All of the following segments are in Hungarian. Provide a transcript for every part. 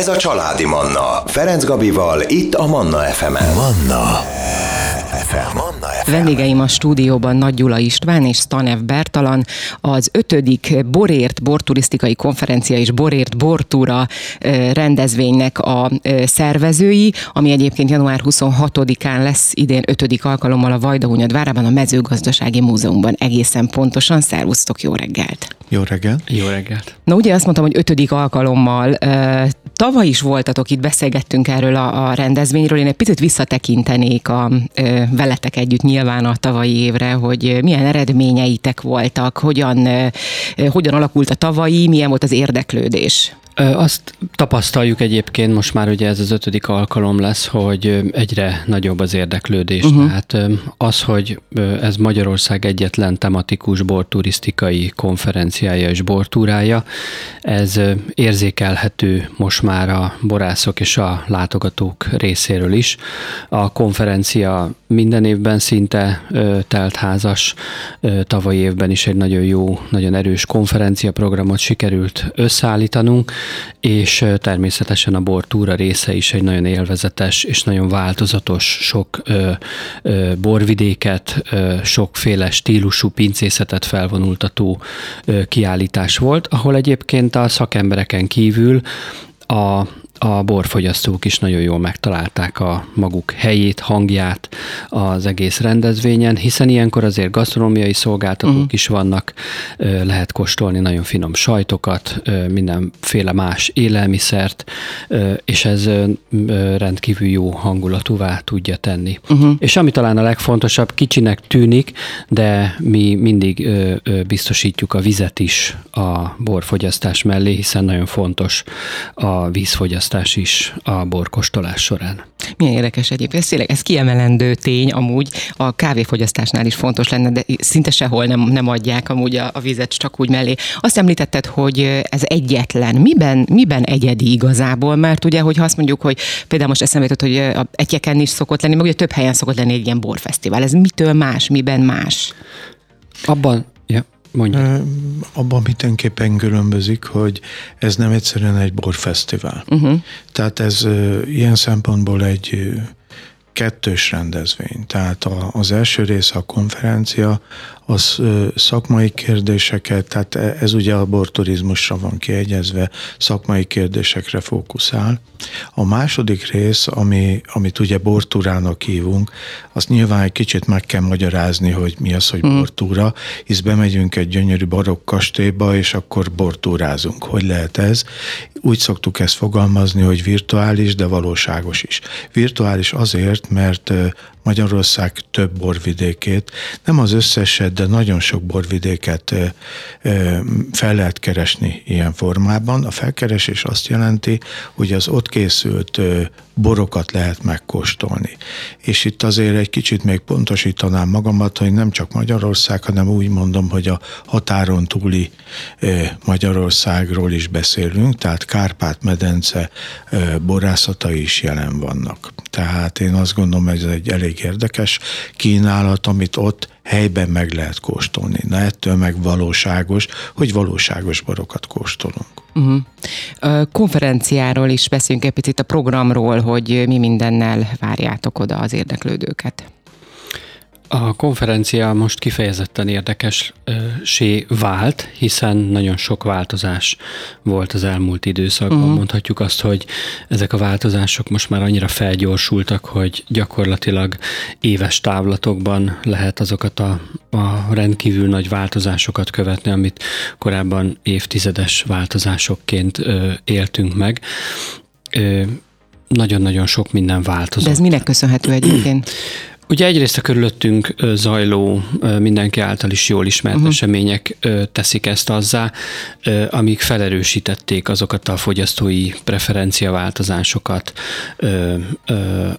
Ez a Családi Manna. Ferenc Gabival, itt a Manna FM-en. Manna FM. Manna FM. Vendégeim a stúdióban Nagy Gyula István és Stanev Bertalan, az ötödik Borért borturisztikai konferencia és Borért bortúra rendezvénynek a szervezői, ami egyébként január 26-án lesz idén ötödik alkalommal a Vajdahunyad várában a mezőgazdasági múzeumban egészen pontosan. Szervusztok, jó reggelt! Jó reggelt! Jó reggelt! Na ugye azt mondtam, hogy ötödik alkalommal. Tavaly is voltatok, itt beszélgettünk erről a, a rendezvényről. Én egy picit visszatekintenék a, veletek együtt nyilván a tavalyi évre, hogy milyen eredményeitek voltak, hogyan, hogyan alakult a tavalyi, milyen volt az érdeklődés. Azt tapasztaljuk egyébként, most már ugye ez az ötödik alkalom lesz, hogy egyre nagyobb az érdeklődés. Uh-huh. Tehát az, hogy ez Magyarország egyetlen tematikus borturisztikai konferenciája és bortúrája, ez érzékelhető most már a borászok és a látogatók részéről is. A konferencia minden évben szinte teltházas, tavalyi évben is egy nagyon jó, nagyon erős konferenciaprogramot sikerült összeállítanunk, és természetesen a bortúra része is egy nagyon élvezetes és nagyon változatos, sok ö, ö, borvidéket, ö, sokféle stílusú pincészetet felvonultató ö, kiállítás volt, ahol egyébként a szakembereken kívül a a borfogyasztók is nagyon jól megtalálták a maguk helyét, hangját az egész rendezvényen, hiszen ilyenkor azért gasztronómiai szolgáltatók uh-huh. is vannak, lehet kóstolni nagyon finom sajtokat, mindenféle más élelmiszert, és ez rendkívül jó hangulatúvá tudja tenni. Uh-huh. És ami talán a legfontosabb, kicsinek tűnik, de mi mindig biztosítjuk a vizet is a borfogyasztás mellé, hiszen nagyon fontos a vízfogyasztás fogyasztás is a borkostolás során. Milyen érdekes egyébként, ez, tényleg, ez kiemelendő tény amúgy, a kávéfogyasztásnál is fontos lenne, de szinte sehol nem, nem adják amúgy a, a vizet csak úgy mellé. Azt említetted, hogy ez egyetlen. Miben, miben egyedi igazából? Mert ugye, hogyha azt mondjuk, hogy például most eszembe jutott, hogy a Egyeken is szokott lenni, meg ugye több helyen szokott lenni egy ilyen borfesztivál. Ez mitől más, miben más? Abban, ja, Mondja. Abban mindenképpen különbözik, hogy ez nem egyszerűen egy borfesztivál. Uh-huh. Tehát ez ilyen szempontból egy kettős rendezvény. Tehát az első része a konferencia, az szakmai kérdéseket, tehát e, ez ugye a borturizmusra van kiegyezve, szakmai kérdésekre fókuszál. A második rész, ami, amit ugye bortúrának hívunk, azt nyilván egy kicsit meg kell magyarázni, hogy mi az, hogy mm. bortúra, hisz bemegyünk egy gyönyörű barokk kastélyba, és akkor bortúrázunk. Hogy lehet ez? Úgy szoktuk ezt fogalmazni, hogy virtuális, de valóságos is. Virtuális azért, mert Magyarország több borvidékét, nem az összeset, de nagyon sok borvidéket fel lehet keresni ilyen formában. A felkeresés azt jelenti, hogy az ott készült borokat lehet megkóstolni. És itt azért egy kicsit még pontosítanám magamat, hogy nem csak Magyarország, hanem úgy mondom, hogy a határon túli Magyarországról is beszélünk, tehát Kárpát-medence borászatai is jelen vannak. Tehát én azt gondolom, hogy ez egy elég érdekes kínálat, amit ott helyben meg lehet kóstolni. Na ettől meg valóságos, hogy valóságos borokat kóstolunk. Uh-huh. Konferenciáról is beszéljünk egy picit a programról, hogy mi mindennel várjátok oda az érdeklődőket. A konferencia most kifejezetten érdekessé vált, hiszen nagyon sok változás volt az elmúlt időszakban. Uh-huh. Mondhatjuk azt, hogy ezek a változások most már annyira felgyorsultak, hogy gyakorlatilag éves távlatokban lehet azokat a, a rendkívül nagy változásokat követni, amit korábban évtizedes változásokként ö, éltünk meg. Ö, nagyon-nagyon sok minden változott. De ez minek köszönhető egyébként? Ugye egyrészt a körülöttünk zajló, mindenki által is jól ismert uh-huh. események teszik ezt azzá, amik felerősítették azokat a fogyasztói preferenciaváltozásokat,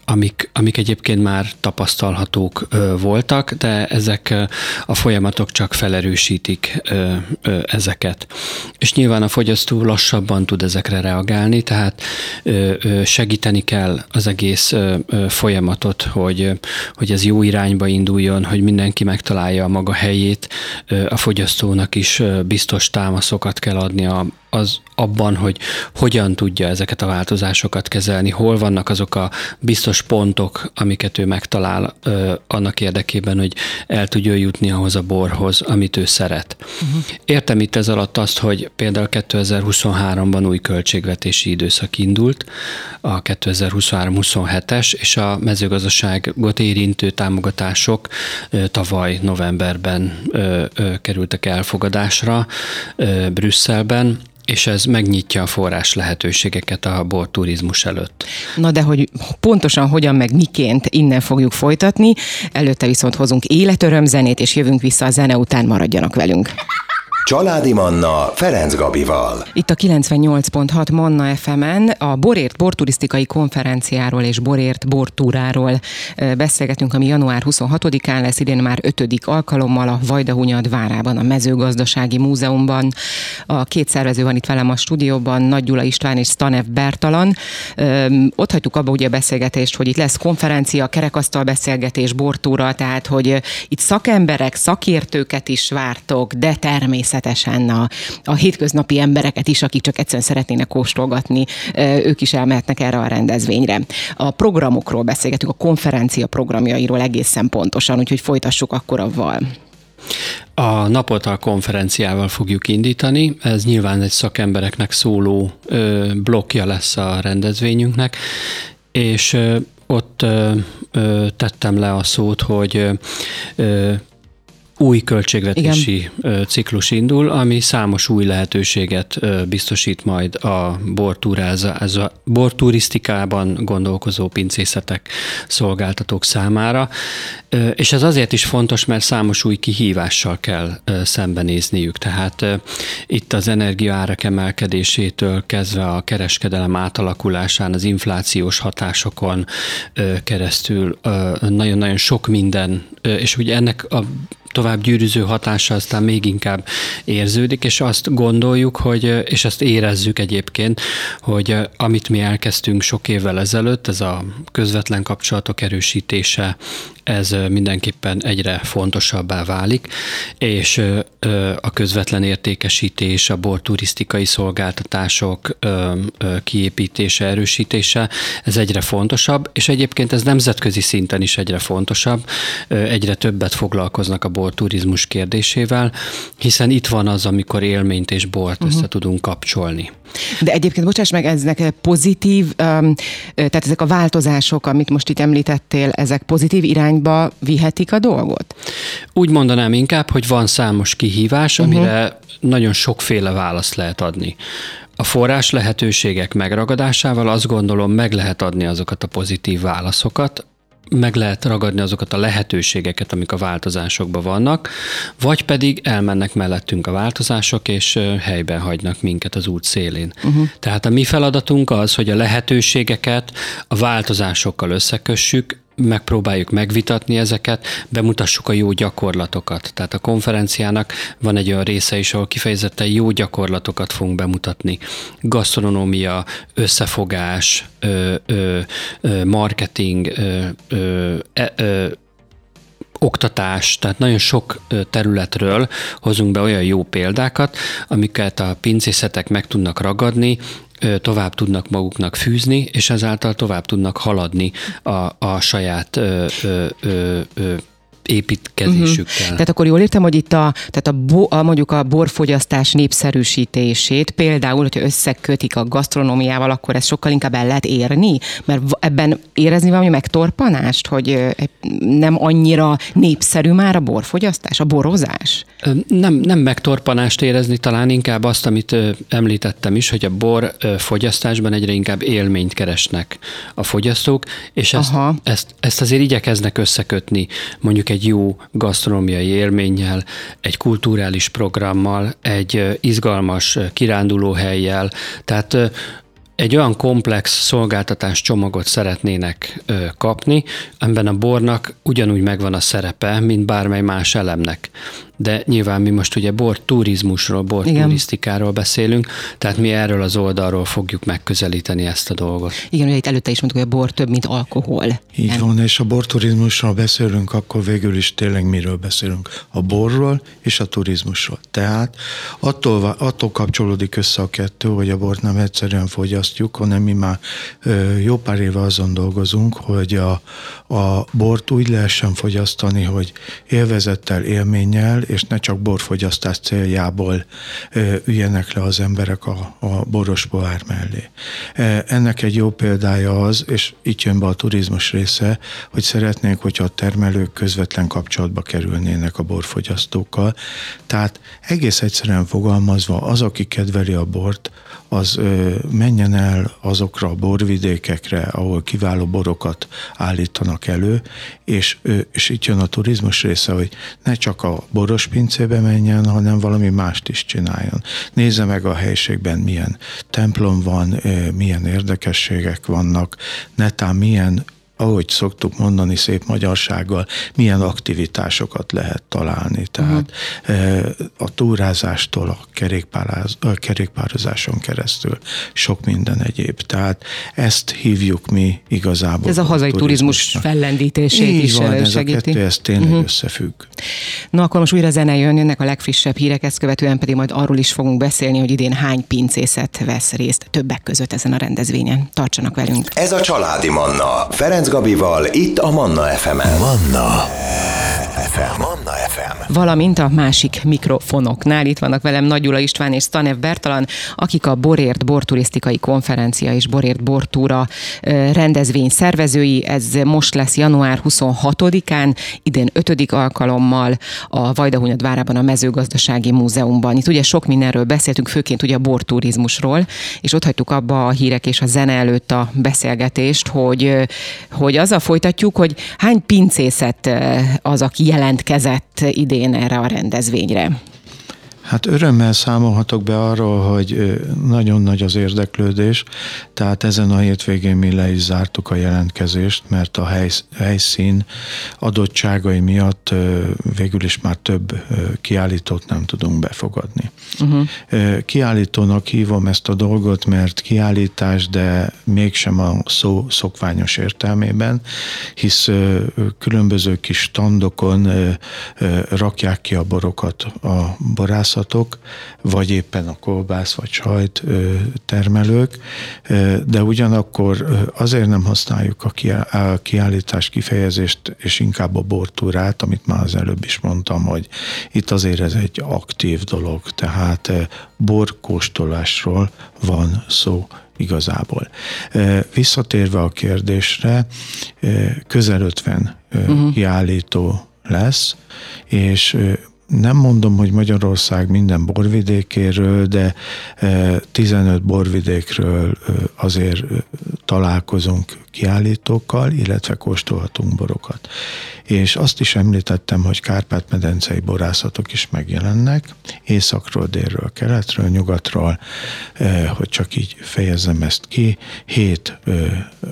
amik, amik egyébként már tapasztalhatók voltak, de ezek a folyamatok csak felerősítik ezeket. És nyilván a fogyasztó lassabban tud ezekre reagálni, tehát segíteni kell az egész folyamatot, hogy hogy ez jó irányba induljon, hogy mindenki megtalálja a maga helyét, a fogyasztónak is biztos támaszokat kell adni a, az abban, hogy hogyan tudja ezeket a változásokat kezelni, hol vannak azok a biztos pontok, amiket ő megtalál ö, annak érdekében, hogy el tudja jutni ahhoz a borhoz, amit ő szeret. Uh-huh. Értem itt ez alatt azt, hogy például 2023-ban új költségvetési időszak indult, a 2023-27-es, és a mezőgazdaságot érintő támogatások ö, tavaly novemberben ö, ö, kerültek elfogadásra ö, Brüsszelben, és ez megnyitja a forrás lehetőségeket a borturizmus előtt. Na de hogy pontosan hogyan meg miként innen fogjuk folytatni, előtte viszont hozunk életörömzenét, és jövünk vissza a zene után, maradjanak velünk. Családi Manna Ferenc Gabival. Itt a 98.6 Manna FM-en a Borért borturisztikai konferenciáról és Borért bortúráról beszélgetünk, ami január 26-án lesz, idén már ötödik alkalommal a Vajdahunyad várában, a mezőgazdasági múzeumban. A két szervező van itt velem a stúdióban, Nagy Gyula István és Stanev Bertalan. Ott hagytuk abba ugye a beszélgetést, hogy itt lesz konferencia, kerekasztal beszélgetés, bortúra, tehát hogy itt szakemberek, szakértőket is vártok, de természetesen természetesen a, a hétköznapi embereket is, akik csak egyszerűen szeretnének kóstolgatni, ők is elmehetnek erre a rendezvényre. A programokról beszélgetünk, a konferencia programjairól egészen pontosan, úgyhogy folytassuk akkor avval. A napot a konferenciával fogjuk indítani, ez nyilván egy szakembereknek szóló ö, blokkja lesz a rendezvényünknek, és ö, ott ö, tettem le a szót, hogy új költségvetési Igen. ciklus indul, ami számos új lehetőséget biztosít majd a borturisztikában gondolkozó pincészetek, szolgáltatók számára. És ez azért is fontos, mert számos új kihívással kell szembenézniük. Tehát itt az energiaárak emelkedésétől kezdve a kereskedelem átalakulásán, az inflációs hatásokon keresztül nagyon-nagyon sok minden, és ugye ennek a tovább gyűrűző hatása aztán még inkább érződik, és azt gondoljuk, hogy, és azt érezzük egyébként, hogy amit mi elkezdtünk sok évvel ezelőtt, ez a közvetlen kapcsolatok erősítése, ez mindenképpen egyre fontosabbá válik, és a közvetlen értékesítés, a borturisztikai szolgáltatások kiépítése, erősítése, ez egyre fontosabb, és egyébként ez nemzetközi szinten is egyre fontosabb, egyre többet foglalkoznak a borturizmus kérdésével, hiszen itt van az, amikor élményt és bort uh-huh. össze tudunk kapcsolni. De egyébként, bocsáss meg, ezek pozitív, tehát ezek a változások, amit most itt említettél, ezek pozitív irányba vihetik a dolgot? Úgy mondanám inkább, hogy van számos kihívás, uh-huh. amire nagyon sokféle választ lehet adni. A forrás lehetőségek megragadásával azt gondolom meg lehet adni azokat a pozitív válaszokat, meg lehet ragadni azokat a lehetőségeket, amik a változásokban vannak, vagy pedig elmennek mellettünk a változások, és helyben hagynak minket az út szélén. Uh-huh. Tehát a mi feladatunk az, hogy a lehetőségeket a változásokkal összekössük, megpróbáljuk megvitatni ezeket, bemutassuk a jó gyakorlatokat. Tehát a konferenciának van egy olyan része is, ahol kifejezetten jó gyakorlatokat fogunk bemutatni. Gasztronómia, összefogás, marketing, ö, oktatás, tehát nagyon sok területről hozunk be olyan jó példákat, amiket a pincészetek meg tudnak ragadni, tovább tudnak maguknak fűzni, és ezáltal tovább tudnak haladni a, a saját ö, ö, ö, építkezésükkel. Uh-huh. Tehát akkor jól értem, hogy itt a, tehát a, bo, a mondjuk a borfogyasztás népszerűsítését például, hogyha összekötik a gasztronómiával, akkor ezt sokkal inkább el lehet érni? Mert ebben érezni valami megtorpanást, hogy nem annyira népszerű már a borfogyasztás, a borozás? Nem, nem megtorpanást érezni, talán inkább azt, amit említettem is, hogy a bor fogyasztásban egyre inkább élményt keresnek a fogyasztók, és ezt, ezt, ezt azért igyekeznek összekötni mondjuk egy jó gasztronómiai élménnyel, egy kulturális programmal, egy izgalmas kirándulóhelyjel, tehát egy olyan komplex szolgáltatás csomagot szeretnének ö, kapni, amiben a bornak ugyanúgy megvan a szerepe, mint bármely más elemnek. De nyilván mi most ugye bor turizmusról, bor Igen. turisztikáról beszélünk, tehát mi erről az oldalról fogjuk megközelíteni ezt a dolgot. Igen, ugye itt előtte is mondtuk, hogy a bor több, mint alkohol. Így Nem? van, és a borturizmusról beszélünk, akkor végül is tényleg miről beszélünk? A borról és a turizmusról. Tehát attól, attól kapcsolódik össze a kettő, hogy a bort nem egyszerűen fogyasztjuk, hanem mi már jó pár éve azon dolgozunk, hogy a, a bort úgy lehessen fogyasztani, hogy élvezettel, élménnyel, és ne csak borfogyasztás céljából üljenek le az emberek a, a boros pohár mellé. Ennek egy jó példája az, és itt jön be a turizmus része, hogy szeretnénk, hogyha a termelők közvetlen kapcsolatba kerülnének a borfogyasztókkal. Tehát egész egyszerűen fogalmazva, az, aki kedveli a bort, az menjen el azokra a borvidékekre, ahol kiváló borokat állítanak elő, és, és itt jön a turizmus része, hogy ne csak a boros pincébe menjen, hanem valami mást is csináljon. Nézze meg a helyiségben, milyen templom van, ö, milyen érdekességek vannak, netán milyen ahogy szoktuk mondani szép magyarsággal, milyen aktivitásokat lehet találni. Tehát uh-huh. a túrázástól a, kerékpáráz, a kerékpározáson keresztül sok minden egyéb. Tehát ezt hívjuk mi igazából. Ez a hazai turizmus fellendítését Így is van, ez segíti. a kettő, ez tényleg uh-huh. összefügg. Na akkor most újra zene jön, jönnek a legfrissebb hírek, ezt követően pedig majd arról is fogunk beszélni, hogy idén hány pincészet vesz részt többek között ezen a rendezvényen. Tartsanak velünk! Ez a Családi Manna. Ferenc Gabival, itt a Manna FM-en. Manna FM. Manna FM. Valamint a másik mikrofonoknál itt vannak velem Nagy Gyula István és Stanev Bertalan, akik a Borért Borturisztikai Konferencia és Borért Bortúra rendezvény szervezői. Ez most lesz január 26-án, idén ötödik alkalommal a Vajdahunyad várában a mezőgazdasági múzeumban. Itt ugye sok mindenről beszéltünk, főként ugye a borturizmusról, és ott hagytuk abba a hírek és a zene előtt a beszélgetést, hogy, hogy azzal folytatjuk, hogy hány pincészet az, aki jelentkezett idén erre a rendezvényre? Hát örömmel számolhatok be arról, hogy nagyon nagy az érdeklődés, tehát ezen a hétvégén mi le is zártuk a jelentkezést, mert a helyszín adottságai miatt végül is már több kiállítót nem tudunk befogadni. Uh-huh. Kiállítónak hívom ezt a dolgot, mert kiállítás, de mégsem a szó szokványos értelmében, hisz különböző kis standokon rakják ki a borokat a borászat, változatok, vagy éppen a kolbász vagy sajt termelők, de ugyanakkor azért nem használjuk a kiállítás kifejezést, és inkább a bortúrát, amit már az előbb is mondtam, hogy itt azért ez egy aktív dolog, tehát borkóstolásról van szó igazából. Visszatérve a kérdésre, közel 50 uh-huh. kiállító lesz, és nem mondom, hogy Magyarország minden borvidékéről, de 15 e, borvidékről e, azért e, találkozunk kiállítókkal, illetve kóstolhatunk borokat. És azt is említettem, hogy Kárpát-medencei borászatok is megjelennek, északról, délről, keletről, nyugatról, hogy csak így fejezzem ezt ki, hét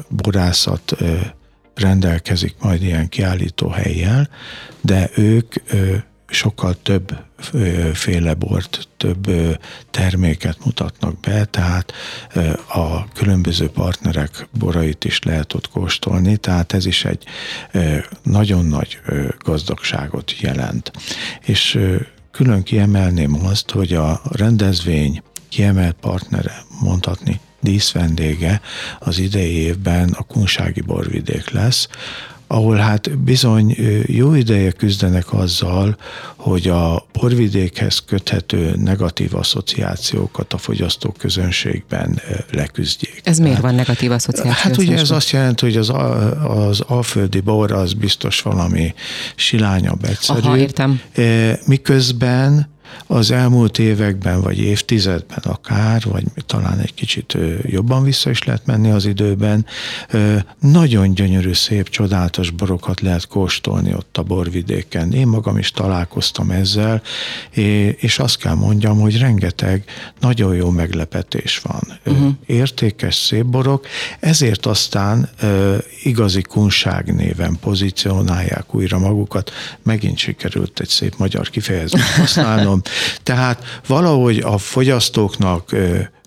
borászat rendelkezik majd ilyen kiállító helyjel, de ők sokkal több féle bort, több terméket mutatnak be, tehát a különböző partnerek borait is lehet ott kóstolni, tehát ez is egy nagyon nagy gazdagságot jelent. És külön kiemelném azt, hogy a rendezvény kiemelt partnere, mondhatni díszvendége az idei évben a Kunsági borvidék lesz, ahol hát bizony jó ideje küzdenek azzal, hogy a porvidékhez köthető negatív asszociációkat a fogyasztók közönségben leküzdjék. Ez miért van negatív asszociáció? Hát ugye ez azt jelenti, hogy az, az alföldi bor az biztos valami silányabb, egyszerű. Aha, értem. Miközben az elmúlt években, vagy évtizedben akár, vagy talán egy kicsit jobban vissza is lehet menni az időben, nagyon gyönyörű, szép, csodálatos borokat lehet kóstolni ott a borvidéken. Én magam is találkoztam ezzel, és azt kell mondjam, hogy rengeteg nagyon jó meglepetés van. Uh-huh. Értékes, szép borok, ezért aztán igazi kunság néven pozícionálják újra magukat. Megint sikerült egy szép magyar kifejezést használnom. Tehát valahogy a fogyasztóknak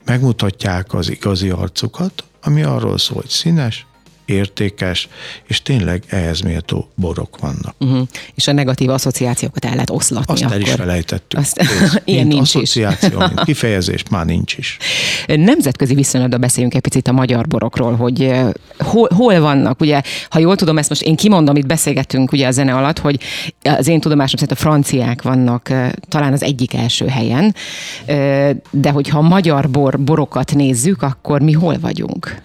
megmutatják az igazi arcukat, ami arról szól, hogy színes, értékes, és tényleg ehhez méltó borok vannak. Uh-huh. És a negatív asszociációkat el lehet oszlatni. Azt akkor. el is felejtettük. Azt, ilyen mint nincs asszociáció, is. mint kifejezés már nincs is. Nemzetközi viszonylatban beszéljünk egy picit a magyar borokról, hogy hol, hol vannak, ugye, ha jól tudom, ezt most én kimondom, itt beszélgettünk ugye a zene alatt, hogy az én tudomásom szerint a franciák vannak talán az egyik első helyen, de hogyha magyar bor, borokat nézzük, akkor mi hol vagyunk?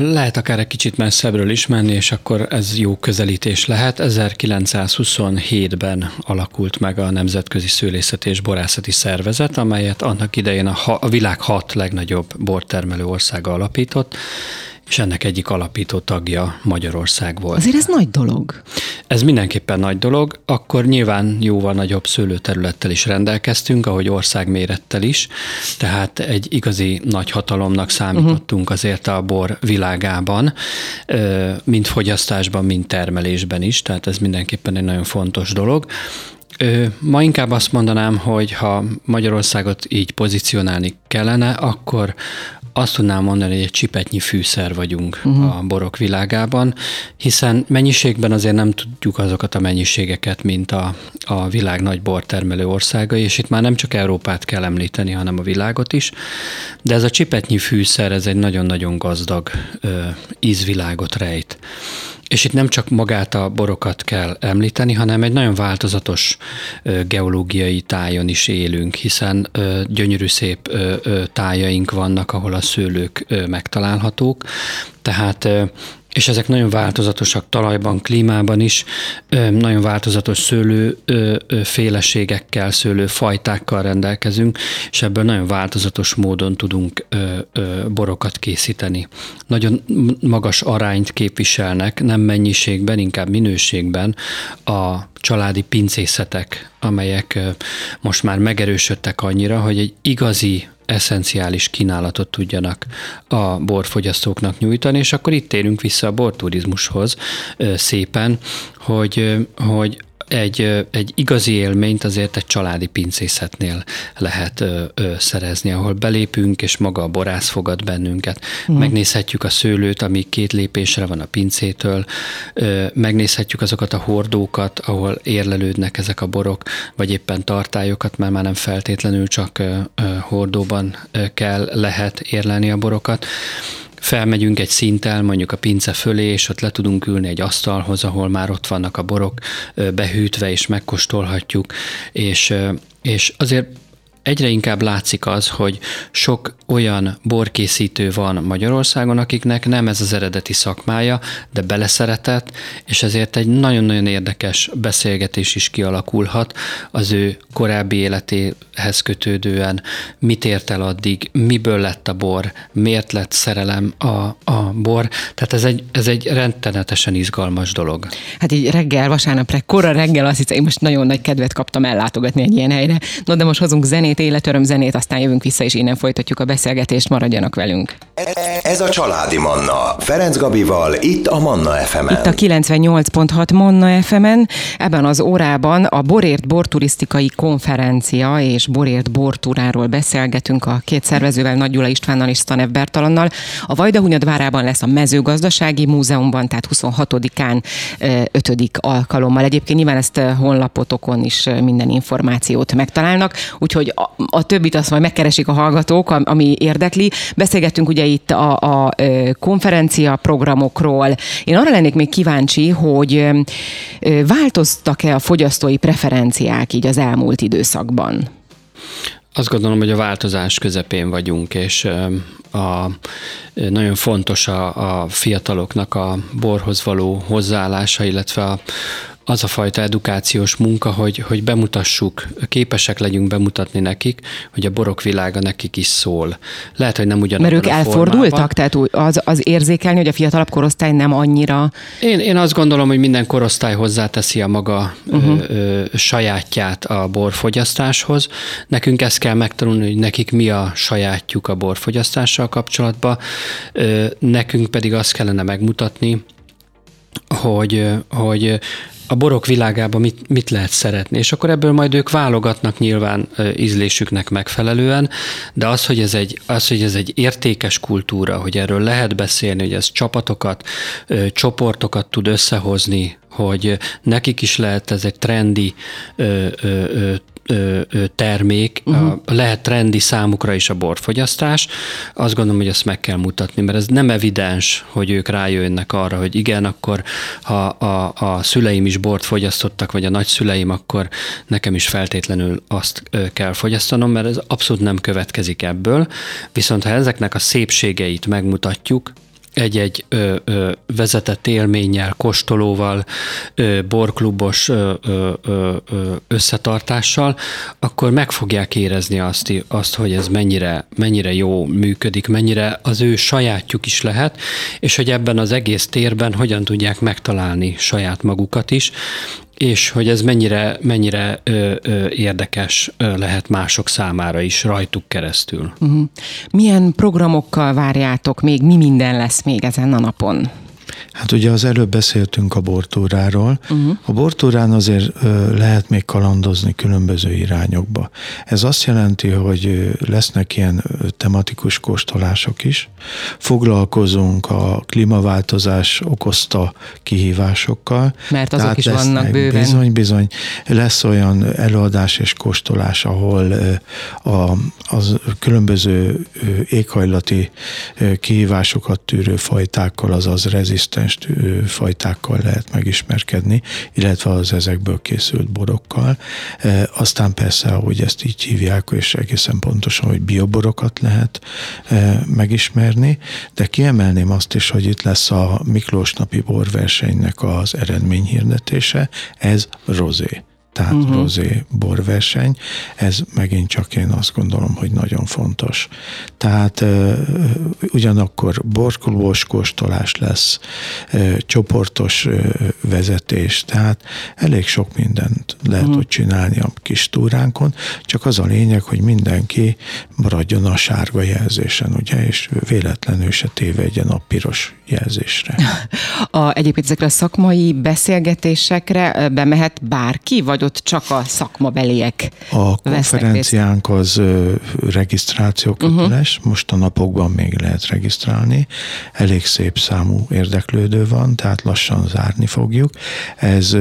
Lehet akár egy kicsit messzebbről is menni, és akkor ez jó közelítés lehet. 1927-ben alakult meg a Nemzetközi Szőlészet és Borászati Szervezet, amelyet annak idején a, a világ hat legnagyobb bortermelő országa alapított, és ennek egyik alapító tagja Magyarország volt. Azért ez nagy dolog. Ez mindenképpen nagy dolog, akkor nyilván jóval nagyobb szőlőterülettel is rendelkeztünk, ahogy országmérettel is, tehát egy igazi nagy hatalomnak számítottunk uh-huh. azért a bor világában, mind fogyasztásban, mind termelésben is, tehát ez mindenképpen egy nagyon fontos dolog. Ma inkább azt mondanám, hogy ha Magyarországot így pozícionálni kellene, akkor azt tudnám mondani, hogy egy csipetnyi fűszer vagyunk uh-huh. a borok világában, hiszen mennyiségben azért nem tudjuk azokat a mennyiségeket, mint a, a világ nagy bortermelő országai, és itt már nem csak Európát kell említeni, hanem a világot is, de ez a csipetnyi fűszer, ez egy nagyon-nagyon gazdag ö, ízvilágot rejt. És itt nem csak magát a borokat kell említeni, hanem egy nagyon változatos geológiai tájon is élünk, hiszen gyönyörű szép tájaink vannak, ahol a szőlők megtalálhatók. Tehát és ezek nagyon változatosak talajban, klímában is, nagyon változatos szőlő féleségekkel, szőlőfajtákkal rendelkezünk, és ebből nagyon változatos módon tudunk borokat készíteni. Nagyon magas arányt képviselnek, nem mennyiségben, inkább minőségben a családi pincészetek, amelyek most már megerősödtek annyira, hogy egy igazi eszenciális kínálatot tudjanak a borfogyasztóknak nyújtani, és akkor itt térünk vissza a borturizmushoz szépen, hogy, hogy egy, egy igazi élményt azért egy családi pincészetnél lehet ö, ö, szerezni, ahol belépünk, és maga a borász fogad bennünket. Mm. Megnézhetjük a szőlőt, ami két lépésre van a pincétől, ö, megnézhetjük azokat a hordókat, ahol érlelődnek ezek a borok, vagy éppen tartályokat, mert már nem feltétlenül csak ö, ö, hordóban ö, kell, lehet érlelni a borokat felmegyünk egy szinttel, mondjuk a pince fölé, és ott le tudunk ülni egy asztalhoz, ahol már ott vannak a borok behűtve, és megkóstolhatjuk, és, és azért egyre inkább látszik az, hogy sok olyan borkészítő van Magyarországon, akiknek nem ez az eredeti szakmája, de beleszeretett, és ezért egy nagyon-nagyon érdekes beszélgetés is kialakulhat az ő korábbi életéhez kötődően, mit ért el addig, miből lett a bor, miért lett szerelem a, a bor. Tehát ez egy, ez egy rendtenetesen izgalmas dolog. Hát így reggel, vasárnapra, kora reggel azt hiszem, én most nagyon nagy kedvet kaptam ellátogatni egy ilyen helyre. No, de most hozunk zenét, életöröm zenét, aztán jövünk vissza, és innen folytatjuk a beszélgetést, maradjanak velünk. Ez a Családi Manna, Ferenc Gabival, itt a Manna fm Itt a 98.6 Manna FM-en, ebben az órában a Borért Borturisztikai Konferencia és Borért Bortúráról beszélgetünk a két szervezővel, Nagy Gyula Istvánnal és Stanev Bertalannal. A Vajdahunyad várában lesz a mezőgazdasági múzeumban, tehát 26-án 5. alkalommal. Egyébként nyilván ezt honlapotokon is minden információt megtalálnak, úgyhogy a, a többit azt majd megkeresik a hallgatók, ami érdekli. Beszélgettünk ugye itt a, a konferencia programokról. Én arra lennék még kíváncsi, hogy változtak-e a fogyasztói preferenciák így az elmúlt időszakban? Azt gondolom, hogy a változás közepén vagyunk, és a, nagyon fontos a, a fiataloknak a borhoz való hozzáállása, illetve a, az a fajta edukációs munka, hogy, hogy bemutassuk, képesek legyünk bemutatni nekik, hogy a borok világa nekik is szól. Lehet, hogy nem ugyanabban Mert ők elfordultak, tehát az, az érzékelni, hogy a fiatalabb korosztály nem annyira... Én, én azt gondolom, hogy minden korosztály hozzáteszi a maga uh-huh. ö, ö, sajátját a borfogyasztáshoz. Nekünk ezt kell megtanulni, hogy nekik mi a sajátjuk a borfogyasztással kapcsolatban. Ö, nekünk pedig azt kellene megmutatni, hogy, hogy a borok világában mit, mit lehet szeretni, és akkor ebből majd ők válogatnak nyilván ízlésüknek megfelelően, de az, hogy ez egy, az, hogy ez egy értékes kultúra, hogy erről lehet beszélni, hogy ez csapatokat, csoportokat tud összehozni, hogy nekik is lehet ez egy trendi termék, uh-huh. lehet trendi számukra is a borfogyasztás. Azt gondolom, hogy ezt meg kell mutatni, mert ez nem evidens, hogy ők rájönnek arra, hogy igen, akkor ha a, a szüleim is bort fogyasztottak, vagy a nagyszüleim, akkor nekem is feltétlenül azt kell fogyasztanom, mert ez abszolút nem következik ebből. Viszont ha ezeknek a szépségeit megmutatjuk, egy-egy ö, ö, vezetett élménnyel, kóstolóval, ö, borklubos ö, ö, ö, összetartással, akkor meg fogják érezni azt, azt hogy ez mennyire, mennyire jó működik, mennyire az ő sajátjuk is lehet, és hogy ebben az egész térben hogyan tudják megtalálni saját magukat is, és hogy ez mennyire, mennyire ö, ö, érdekes ö, lehet mások számára is rajtuk keresztül. Uh-huh. Milyen programokkal várjátok még, mi minden lesz még ezen a napon? Hát ugye az előbb beszéltünk a bortúráról. Uh-huh. A bortúrán azért lehet még kalandozni különböző irányokba. Ez azt jelenti, hogy lesznek ilyen tematikus kóstolások is. Foglalkozunk a klímaváltozás okozta kihívásokkal. Mert azok Tehát is vannak bőven. Bizony, bizony. Lesz olyan előadás és kóstolás, ahol a, az különböző éghajlati kihívásokat tűrő fajtákkal, azaz rezisztens kontinens fajtákkal lehet megismerkedni, illetve az ezekből készült borokkal. Aztán persze, ahogy ezt így hívják, és egészen pontosan, hogy bioborokat lehet megismerni, de kiemelném azt is, hogy itt lesz a Miklós napi borversenynek az eredményhirdetése, ez rozé tehát uh-huh. rozé borverseny. Ez megint csak én azt gondolom, hogy nagyon fontos. Tehát ugyanakkor borkolós kóstolás lesz, csoportos vezetés, tehát elég sok mindent lehet uh-huh. ott csinálni a kis túránkon, csak az a lényeg, hogy mindenki maradjon a sárga jelzésen, ugye, és véletlenül se tévedjen a piros jelzésre. A, egyébként ezekre a szakmai beszélgetésekre bemehet bárki, vagy ott csak a szakmabeliek A konferenciánk az regisztráció mhm. köteles, uh-huh. most a napokban még lehet regisztrálni, elég szép számú érdeklődő van, tehát lassan zárni fogjuk. Ez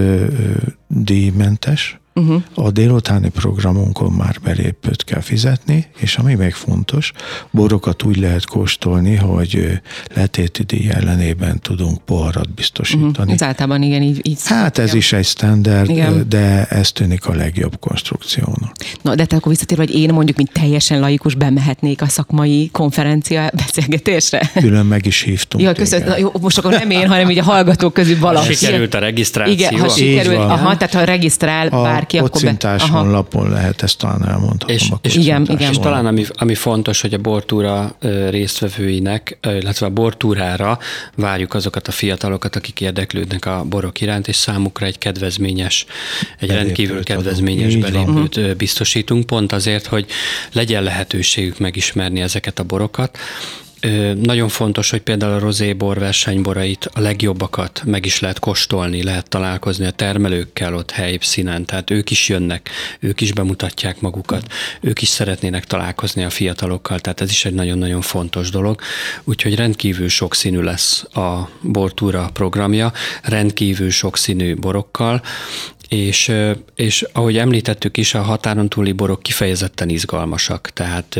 díjmentes, Uh-huh. A délutáni programunkon már belépőt kell fizetni, és ami még fontos, borokat úgy lehet kóstolni, hogy letéti díj ellenében tudunk poharat biztosítani. Uh-huh. Ez általában igen, így, így Hát ez is egy standard, igen. de ez tűnik a legjobb konstrukciónak. Na, de te akkor visszatér, hogy én mondjuk, mint teljesen laikus bemehetnék a szakmai konferencia beszélgetésre? Külön meg is hívtunk. Ja, köszönöm. Na, jó, most akkor nem én, hanem így a hallgatók közül valaki. Sikerült a regisztráció. Igen, ha sikerült, aha, tehát ha regisztrál a, bár bárki, akkor be... honlapon lehet ezt talán elmondhatom. És, és, igen, igen. és talán ami, ami fontos, hogy a bortúra résztvevőinek, illetve a bortúrára várjuk azokat a fiatalokat, akik érdeklődnek a borok iránt, és számukra egy kedvezményes, egy belépőt rendkívül kedvezményes belépőt van. biztosítunk, pont azért, hogy legyen lehetőségük megismerni ezeket a borokat, nagyon fontos, hogy például a rozébor versenyborait, a legjobbakat meg is lehet kóstolni, lehet találkozni a termelőkkel ott helyszínen, tehát ők is jönnek, ők is bemutatják magukat, ők is szeretnének találkozni a fiatalokkal, tehát ez is egy nagyon-nagyon fontos dolog. Úgyhogy rendkívül sokszínű lesz a Bortúra programja, rendkívül sokszínű borokkal, és, és ahogy említettük is, a határon túli borok kifejezetten izgalmasak, tehát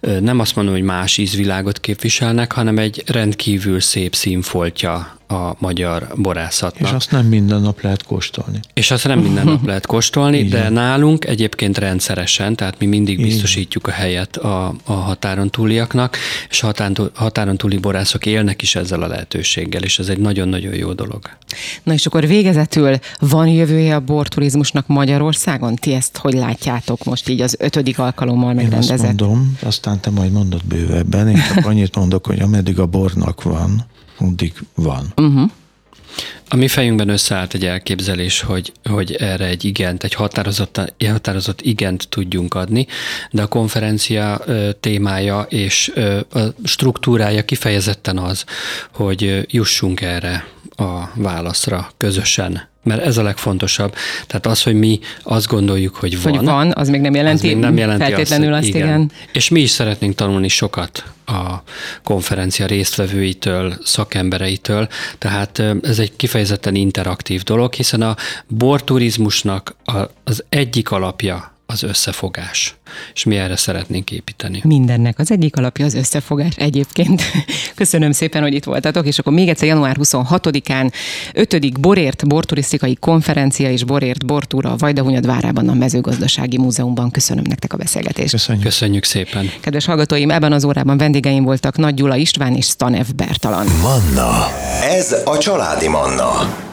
nem azt mondom, hogy más ízvilágot képviselnek, hanem egy rendkívül szép színfoltja a magyar borászatnak. És azt nem minden nap lehet kóstolni. És azt nem minden nap lehet kóstolni, de nálunk egyébként rendszeresen, tehát mi mindig biztosítjuk a helyet a, a határon túliaknak, és a határon túli borászok élnek is ezzel a lehetőséggel, és ez egy nagyon-nagyon jó dolog. Na és akkor végezetül van jövője a borturizmusnak Magyarországon? Ti ezt hogy látjátok most így az ötödik alkalommal megrendezett? Én azt mondom, aztán te majd mondod bővebben, én csak annyit mondok, hogy ameddig a bornak van, addig van. Uh-huh. A mi fejünkben összeállt egy elképzelés, hogy, hogy erre egy igent, egy határozott, határozott igent tudjunk adni, de a konferencia témája és a struktúrája kifejezetten az, hogy jussunk erre a válaszra közösen mert ez a legfontosabb. Tehát az, hogy mi azt gondoljuk, hogy van. Hogy van, az még nem jelenti, még nem jelenti feltétlenül azt, azt igen. igen. És mi is szeretnénk tanulni sokat a konferencia résztvevőitől, szakembereitől, tehát ez egy kifejezetten interaktív dolog, hiszen a borturizmusnak az egyik alapja az összefogás. És mi erre szeretnénk építeni. Mindennek az egyik alapja az összefogás egyébként. Köszönöm szépen, hogy itt voltatok, és akkor még egyszer január 26-án 5. Borért borturisztikai konferencia és Borért bortúra a Vajdahunyad várában a mezőgazdasági múzeumban. Köszönöm nektek a beszélgetést. Köszönjük. Köszönjük szépen. Kedves hallgatóim, ebben az órában vendégeim voltak Nagy Gyula István és Stanev Bertalan. Manna. Ez a családi Manna.